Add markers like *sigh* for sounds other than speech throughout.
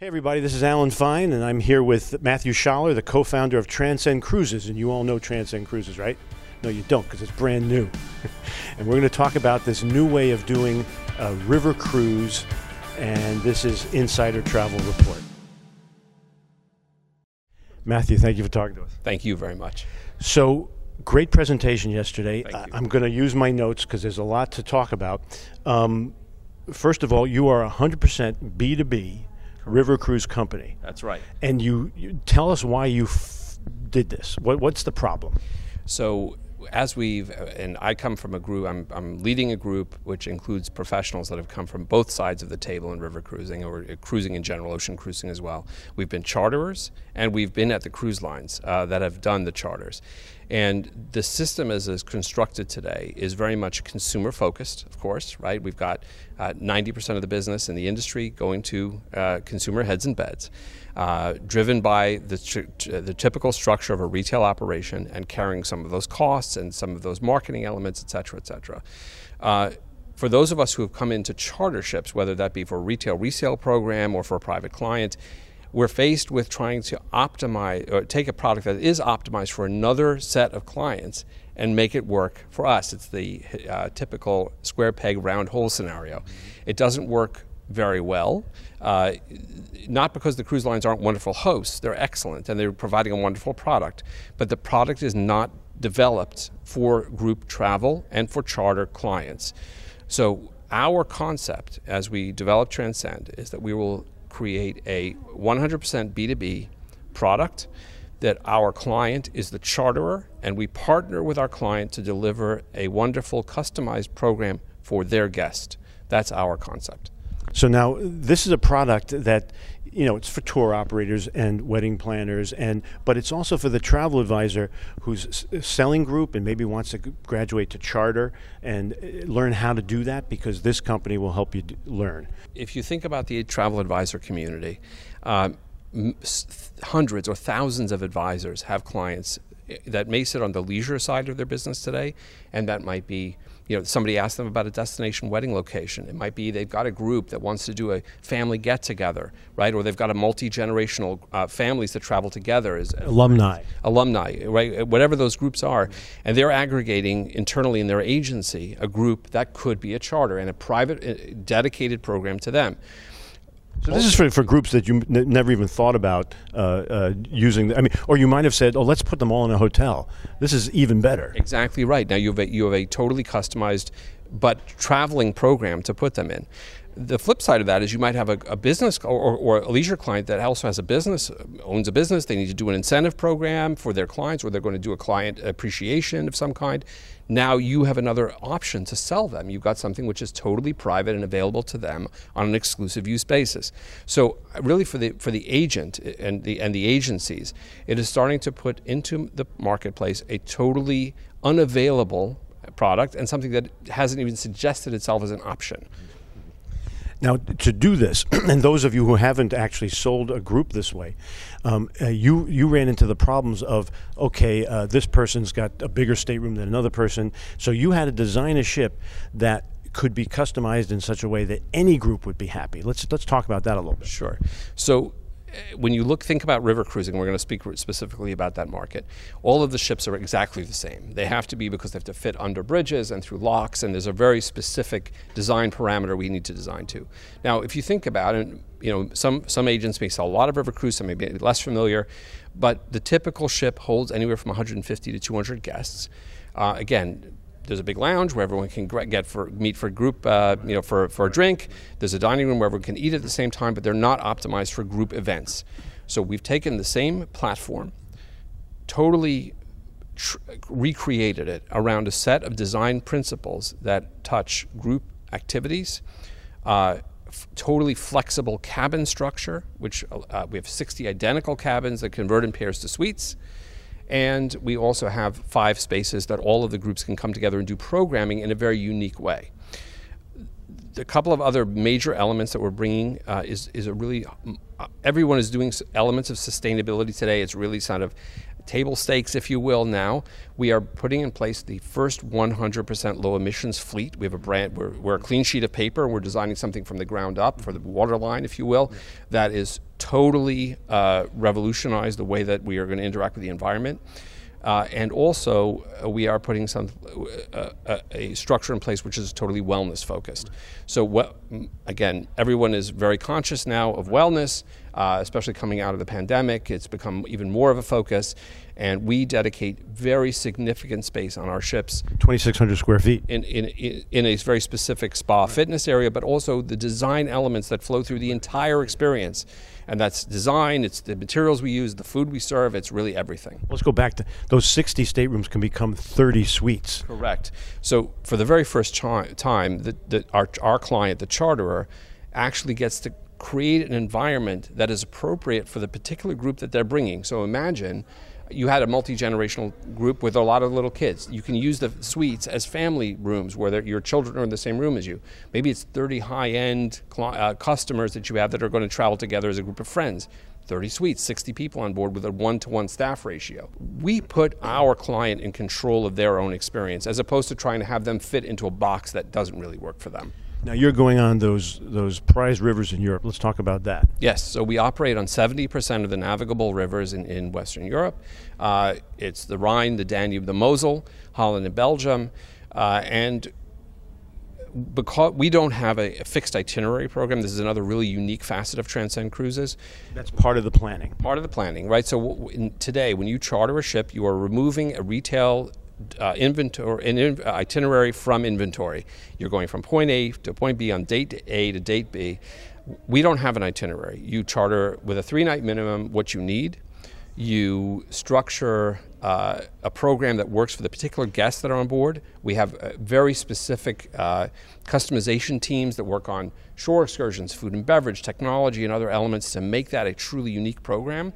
Hey, everybody, this is Alan Fine, and I'm here with Matthew Shollar, the co founder of Transcend Cruises. And you all know Transcend Cruises, right? No, you don't, because it's brand new. *laughs* and we're going to talk about this new way of doing a river cruise, and this is Insider Travel Report. Matthew, thank you for talking to us. Thank you very much. So, great presentation yesterday. I'm going to use my notes because there's a lot to talk about. Um, first of all, you are 100% B2B river cruise company. That's right. And you, you tell us why you f- did this. What, what's the problem? So, as we've, and I come from a group, I'm, I'm leading a group which includes professionals that have come from both sides of the table in river cruising or uh, cruising in general, ocean cruising as well. We've been charterers and we've been at the cruise lines uh, that have done the charters. And the system as is constructed today is very much consumer focused, of course, right? We've got uh, 90% of the business in the industry going to uh, consumer heads and beds, uh, driven by the, tr- the typical structure of a retail operation and carrying some of those costs and some of those marketing elements, et cetera, et cetera. Uh, for those of us who have come into charter ships, whether that be for a retail resale program or for a private client, we're faced with trying to optimize or take a product that is optimized for another set of clients and make it work for us. It's the uh, typical square peg round hole scenario. It doesn't work very well. Uh, not because the cruise lines aren't wonderful hosts, they're excellent and they're providing a wonderful product, but the product is not developed for group travel and for charter clients. So, our concept as we develop Transcend is that we will create a 100% B2B product that our client is the charterer and we partner with our client to deliver a wonderful customized program for their guest. That's our concept. So now this is a product that you know it's for tour operators and wedding planners and but it's also for the travel advisor who's selling group and maybe wants to graduate to charter and uh, learn how to do that because this company will help you d- learn. If you think about the travel advisor community, s- hundreds or thousands of advisors have clients that may sit on the leisure side of their business today, and that might be you know somebody asked them about a destination wedding location. It might be they've got a group that wants to do a family get together right? Or they've got a multi-generational uh, families that travel together as Alumni. alumni right? Whatever those groups are. And they're aggregating internally in their agency a group that could be a charter and a private uh, dedicated program to them So this is for, for groups that you n- never even thought about uh, uh, using. I mean, or you might have said, "Oh, let's put them all in a hotel." This is even better. Exactly right. Now you have a, you have a totally customized but traveling program to put them in. The flip side of that is you might have a, a business or, or, a leisure client that also has a business, owns a business. They need to do an incentive program for their clients, or they're going to do a client appreciation of some kind. Now you have another option to sell them. You've got something which is totally private and available to them on an exclusive use basis. So really, for the for the agent eh, and the and the agencies, it is starting to put into the marketplace a totally unavailable product and something that hasn't even suggested itself as an option. Now, to do this, *clears throat* and those of you who haven't actually sold a group this way, um, uh, you you ran into the problems of okay, uh, this person's got a bigger stateroom than another person, so you had to design a ship that could be customized in such a way that any group would be happy. Let's let's talk about that a little bit. Sure. So when you look think about river cruising we're going to speak specifically about that market all of the ships are exactly the same. They have to be because they have to fit under bridges and through locks and there's a very specific design parameter we need to design to. Now if you think about it you know some some agents may sell a lot of river cruise some may be less familiar but the typical ship holds anywhere from 150 to 200 guests. Uh, again there's a big lounge where everyone can get for meet for group, uh, you know, for, for a drink. There's a dining room where everyone can eat at the same time, but they're not optimized for group events. So we've taken the same platform, totally tr- recreated it around a set of design principles that touch group activities. Uh, f- totally flexible cabin structure, which uh, we have 60 identical cabins that convert in pairs to suites. And we also have five spaces that all of the groups can come together and do programming in a very unique way. A couple of other major elements that we're bringing uh, is, is a really, uh, everyone is doing elements of sustainability today. It's really sort of table stakes, if you will. Now we are putting in place the first 100% low emissions fleet. We have a brand. We're, we're a clean sheet of paper. We're designing something from the ground up for the water line, if you will, that is totally uh, revolutionize the way that we are going to interact with the environment. Uh, and also, uh, we are putting some uh, uh, a structure in place which is totally wellness focused. So, what, again, everyone is very conscious now of wellness, uh, especially coming out of the pandemic. It's become even more of a focus, and we dedicate very significant space on our ships. 2,600 square feet. In, in, in a very specific spa fitness area, but also the design elements that flow through the entire experience and that's design, it's the materials we use, the food we serve, it's really everything. Let's go back to those 60 staterooms can become 30 suites. Correct. So for the very first time, the, the, our, our client, the charterer, actually gets to create an environment that is appropriate for the particular group that they're bringing. So imagine you had a multi generational group with a lot of little kids. You can use the suites as family rooms where your children are in the same room as you. Maybe it's 30 high end uh, customers that you have that are going to travel together as a group of friends. 30 suites, 60 people on board with a one to one staff ratio. We put our client in control of their own experience as opposed to trying to have them fit into a box that doesn't really work for them. Now you're going on those those prize rivers in Europe. Let's talk about that. Yes, so we operate on 70% of the navigable rivers in, in Western Europe. Uh, it's the Rhine, the Danube, the Mosel, Holland, and Belgium, uh, and because we don't have a, a, fixed itinerary program, this is another really unique facet of Transcend Cruises. That's part of the planning. Part of the planning, right? So w- in, today, when you charter a ship, you are removing a retail uh, inventory, an in, uh, itinerary from inventory. You're going from point A to point B on date A to date B. We don't have an itinerary. You charter with a three night minimum what you need. You structure uh, a program that works for the particular guests that are on board. We have uh, very specific uh, customization teams that work on shore excursions, food and beverage, technology, and other elements to make that a truly unique program.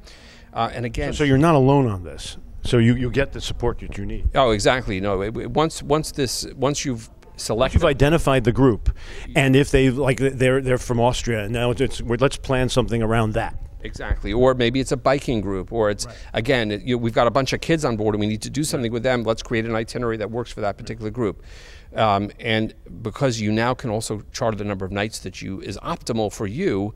Uh, and again, so, so you're not alone on this. So you, you get the support that you need. Oh, exactly. No, once once this once you've selected, you've identified the group, and if they like they're they're from Austria, now it's, let's plan something around that. Exactly, or maybe it's a biking group, or it's right. again you we've got a bunch of kids on board and we need to do something with them. Let's create an itinerary that works for that particular group. Um, and because you now can also charter the number of nights that you is optimal for you,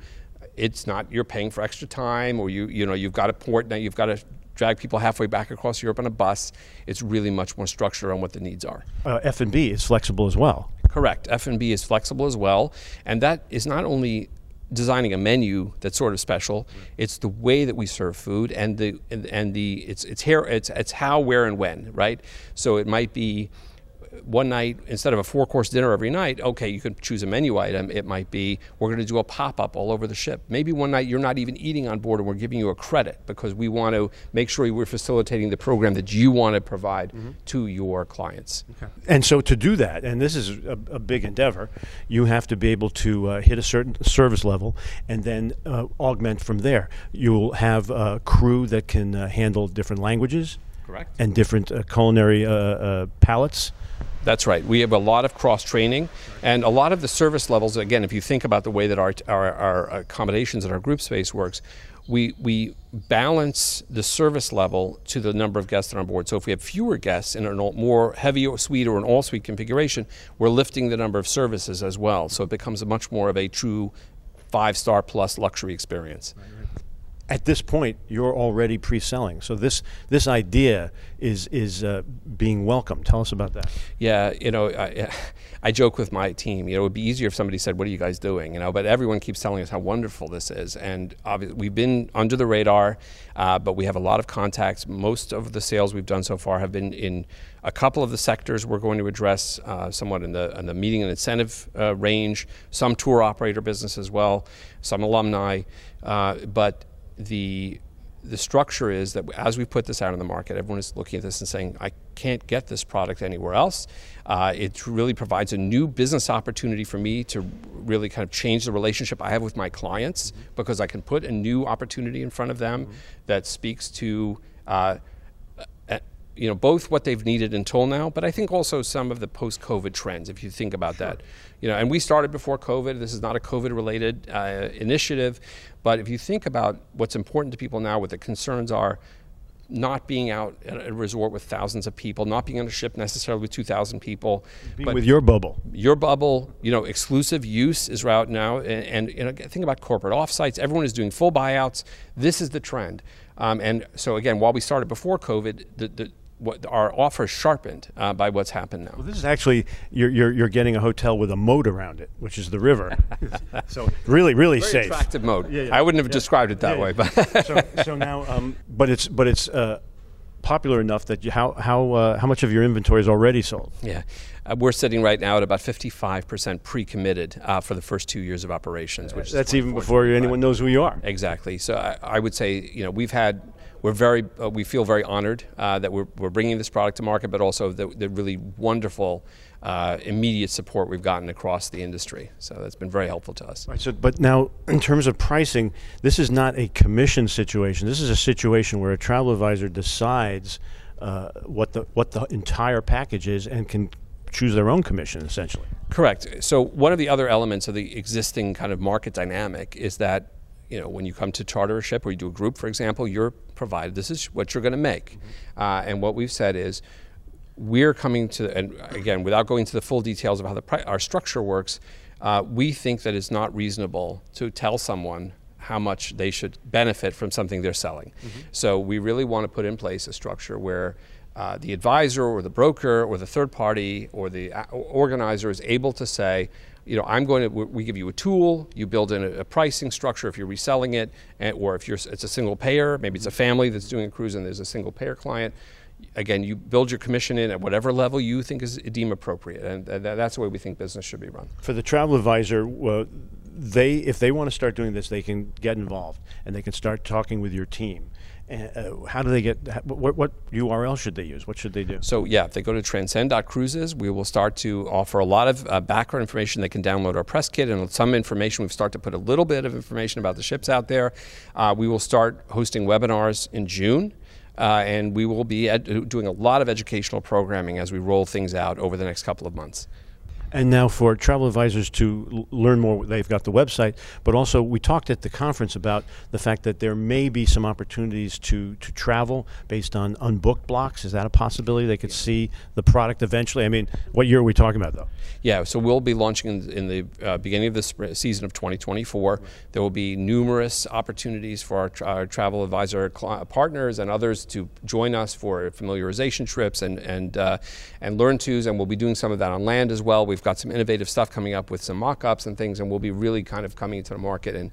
it's not you're paying for extra time or you you know you've got a port now you've got to drag people halfway back across Europe on a bus. It's really much more structured on what the needs are. Uh, F&B is flexible as well. Correct. F&B is flexible as well, and that is not only designing a menu that's sort of special. It's the way that we serve food and the and, and the it's it's here it's it's how, where, and when, right? So it might be one night instead of a four course dinner every night okay you could choose a menu item. It might be we're going to do a pop-up all over the ship. Maybe one night you're not even eating on board and we're giving you a credit because we want to make sure we're facilitating the program that you want to provide mm-hmm. to your clients. Okay. and so to do that and this is a, a big endeavor you have to be able to uh, hit a certain service level and then uh, augment from there. You'll have a crew that can uh, handle different languages correct. and different uh, culinary uh, uh, palates that's right. We have a lot of cross training, and a lot of the service levels. Again, if you think about the way that our, our, our accommodations and our group space works, we we balance the service level to the number of guests that are on board. So if we have fewer guests in a more heavy suite or an all suite configuration, we're lifting the number of services as well. So it becomes a much more of a true five star plus luxury experience. Right, right at this point you're already pre-selling. So this this idea is is uh, being welcomed. Tell us about that. Yeah you know I, I joke with my team you know it would be easier if somebody said what are you guys doing? You know but everyone keeps telling us how wonderful this is. And obviously we've been under the radar uh, but we have a lot of contacts. Most of the sales we've done so far have been in a couple of the sectors we're going to address uh, somewhat in the, in the meeting and incentive uh, range. Some tour operator business as well some alumni uh, but the the structure is that as we put this out in the market, everyone is looking at this and saying, I can't get this product anywhere else. Uh, it really provides a new business opportunity for me to really kind of change the relationship I have with my clients because I can put a new opportunity in front of them mm-hmm. that speaks to. Uh, you know both what they've needed until now, but I think also some of the post-COVID trends. If you think about sure. that, you know, and we started before COVID. This is not a COVID-related uh, initiative, but if you think about what's important to people now, what the concerns are, not being out at a resort with thousands of people, not being on a ship necessarily with 2,000 people. Being with your bubble. Your bubble, you know, exclusive use is out now. And, and you know, think about corporate offsites. Everyone is doing full buyouts. This is the trend. Um, and so, again, while we started before COVID, the, the what our offer sharpened uh, by what's happened now. Well, this is actually you're, you're, you're getting a hotel with a moat around it, which is the river. *laughs* so really, really Very safe. attractive moat. Yeah, yeah, I wouldn't have yeah. described it that way, but so, so *laughs* now, um, but it's but it's uh, popular enough that you, how how uh, how much of your inventory is already sold? yeah, uh, we're sitting right now at about 55% pre-committed uh, for the first two years of operations, which is That's even before anyone knows who you are. Exactly. So I, I would say, you know, we've had, we're very, uh, we feel very honored uh, that we're, we're bringing this product to market, but also the, the really wonderful uh, immediate support we've gotten across the industry. So that's been very helpful to us. Right, so, but now, in terms of pricing, this is not a commission situation. This is a situation where a travel advisor decides uh, what the what the entire package is and can choose their own commission, essentially. Correct. So one of the other elements of the existing kind of market dynamic is that you know when you come to charter a ship or you do a group, for example, you're provided this is what you're going to make, uh, and what we've said is we're coming to and again without going to the full details of how the our structure works. Uh, we think that it's not reasonable to tell someone how much they should benefit from something they're selling. So we really want to put in place a structure where uh, the advisor or the broker or the third party or the a- organizer is able to say, you know, I'm going to, we give you a tool, you build in a, a pricing structure if you're reselling it, and, or if you're, it's a single payer, maybe it's a family that's doing a cruise and there's a single payer client. Again, you build your commission in at whatever level you think is deem appropriate, and th- that's the way we think business should be run. For the travel advisor, uh, they if they want to start doing this, they can get involved and they can start talking with your team. Uh, how do they get? What, what URL should they use? What should they do? So yeah, if they go to transcend.cruises, we will start to offer a lot of uh, background information. They can download our press kit and some information. We've started to put a little bit of information about the ships out there. Uh, we will start hosting webinars in June. Uh, and we will be ed- doing a lot of educational programming as we roll things out over the next couple of months. And now for travel advisors to l- learn more, they've got the website, but also we talked at the conference about the fact that there may be some opportunities to, to travel based on unbooked blocks. Is that a possibility? They could see the product eventually? I mean, what year are we talking about, though? Yeah, so we'll be launching in, in the uh, beginning of the season of 2024. There will be numerous opportunities for our, tra- our travel advisor cli- partners and others to join us for familiarization trips and and uh, and learn tos, and we'll be doing some of that on land as well. We've got some innovative stuff coming up with some mock-ups and things, and we'll be really kind of coming into the market and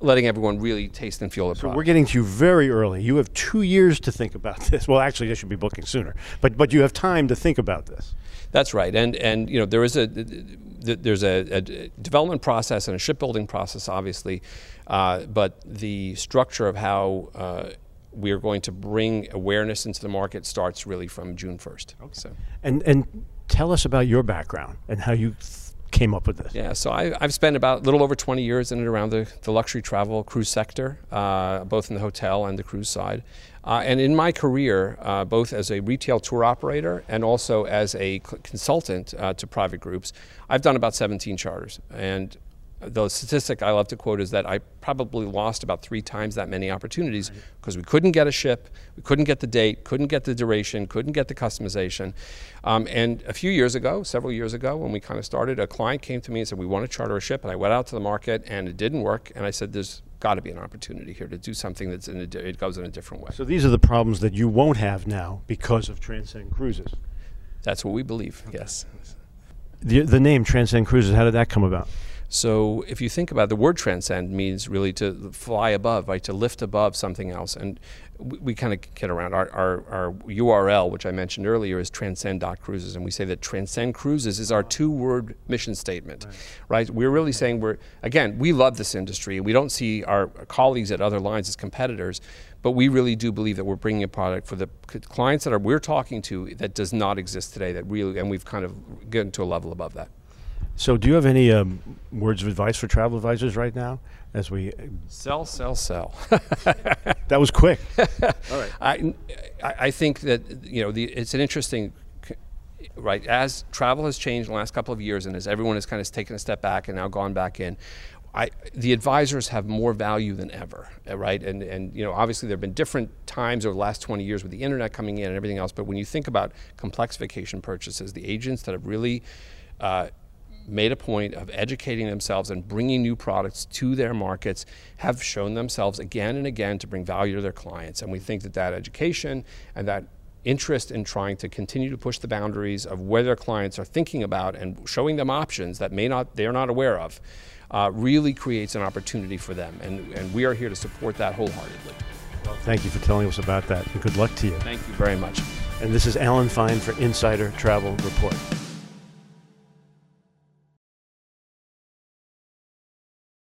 letting everyone really taste and feel the So product. we're getting to you very early. You have two years to think about this. Well, actually, they should be booking sooner, but but you have time to think about this. That's right, and and you know there is a there's a, a development process and a shipbuilding process, obviously, uh, but the structure of how uh, we are going to bring awareness into the market starts really from June 1st. Okay. So. And and tell us about your background and how you came up with this. Yeah, so I, I've spent about a little over 20 years in and around the, the luxury travel cruise sector, uh, both in the hotel and the cruise side. Uh, and in my career, uh, both as a retail tour operator and also as a consultant uh, to private groups, I've done about 17 charters. And the statistic I love to quote is that I probably lost about three times that many opportunities because we couldn't get a ship, we couldn't get the date, couldn't get the duration, couldn't get the customization. Um, and a few years ago, several years ago, when we kind of started, a client came to me and said, We want to charter a ship. And I went out to the market and it didn't work. And I said, There's got to be an opportunity here to do something that's in a, di- it goes in a different way. So these are the problems that you won't have now because of Transcend Cruises. That's what we believe, yes. The, the name Transcend Cruises, how did that come about? So if you think about it, the word transcend means really to fly above, right? To lift above something else. And we, we kind of get around our, our, our URL, which I mentioned earlier, is transcend.cruises. And we say that transcend cruises is our two word mission statement, right. We're really saying we're, again, we love this industry. We don't see our colleagues at other lines as competitors, but we really do believe that we're bringing a product for the clients that are, we're talking to that does not exist today, that really, and we've kind of gotten to a level above that. So, do you have any um, words of advice for travel advisors right now? As we, Sell, sell, sell. *laughs* that was quick. *laughs* I, I I think that you know the, it's an interesting right as travel has changed in the last couple of years and as everyone has kind of taken a step back and now gone back in I, the advisors have more value than ever, uh, right? And, and you know, obviously there have been different times over the last 20 years with the internet coming in and everything else. But when you think about complex vacation purchases, the agents that have really uh, made a point of educating themselves and bringing new products to their markets have shown themselves again and again to bring value to their clients. And we think that that education and that interest in trying to continue to push the boundaries of where their clients are thinking about and showing them options that may not they're not aware of uh, really creates an opportunity for them. And, and we are here to support that wholeheartedly. Well thank you for telling us about that and good luck to you. Thank you very much. And this is alan fine for insider travel report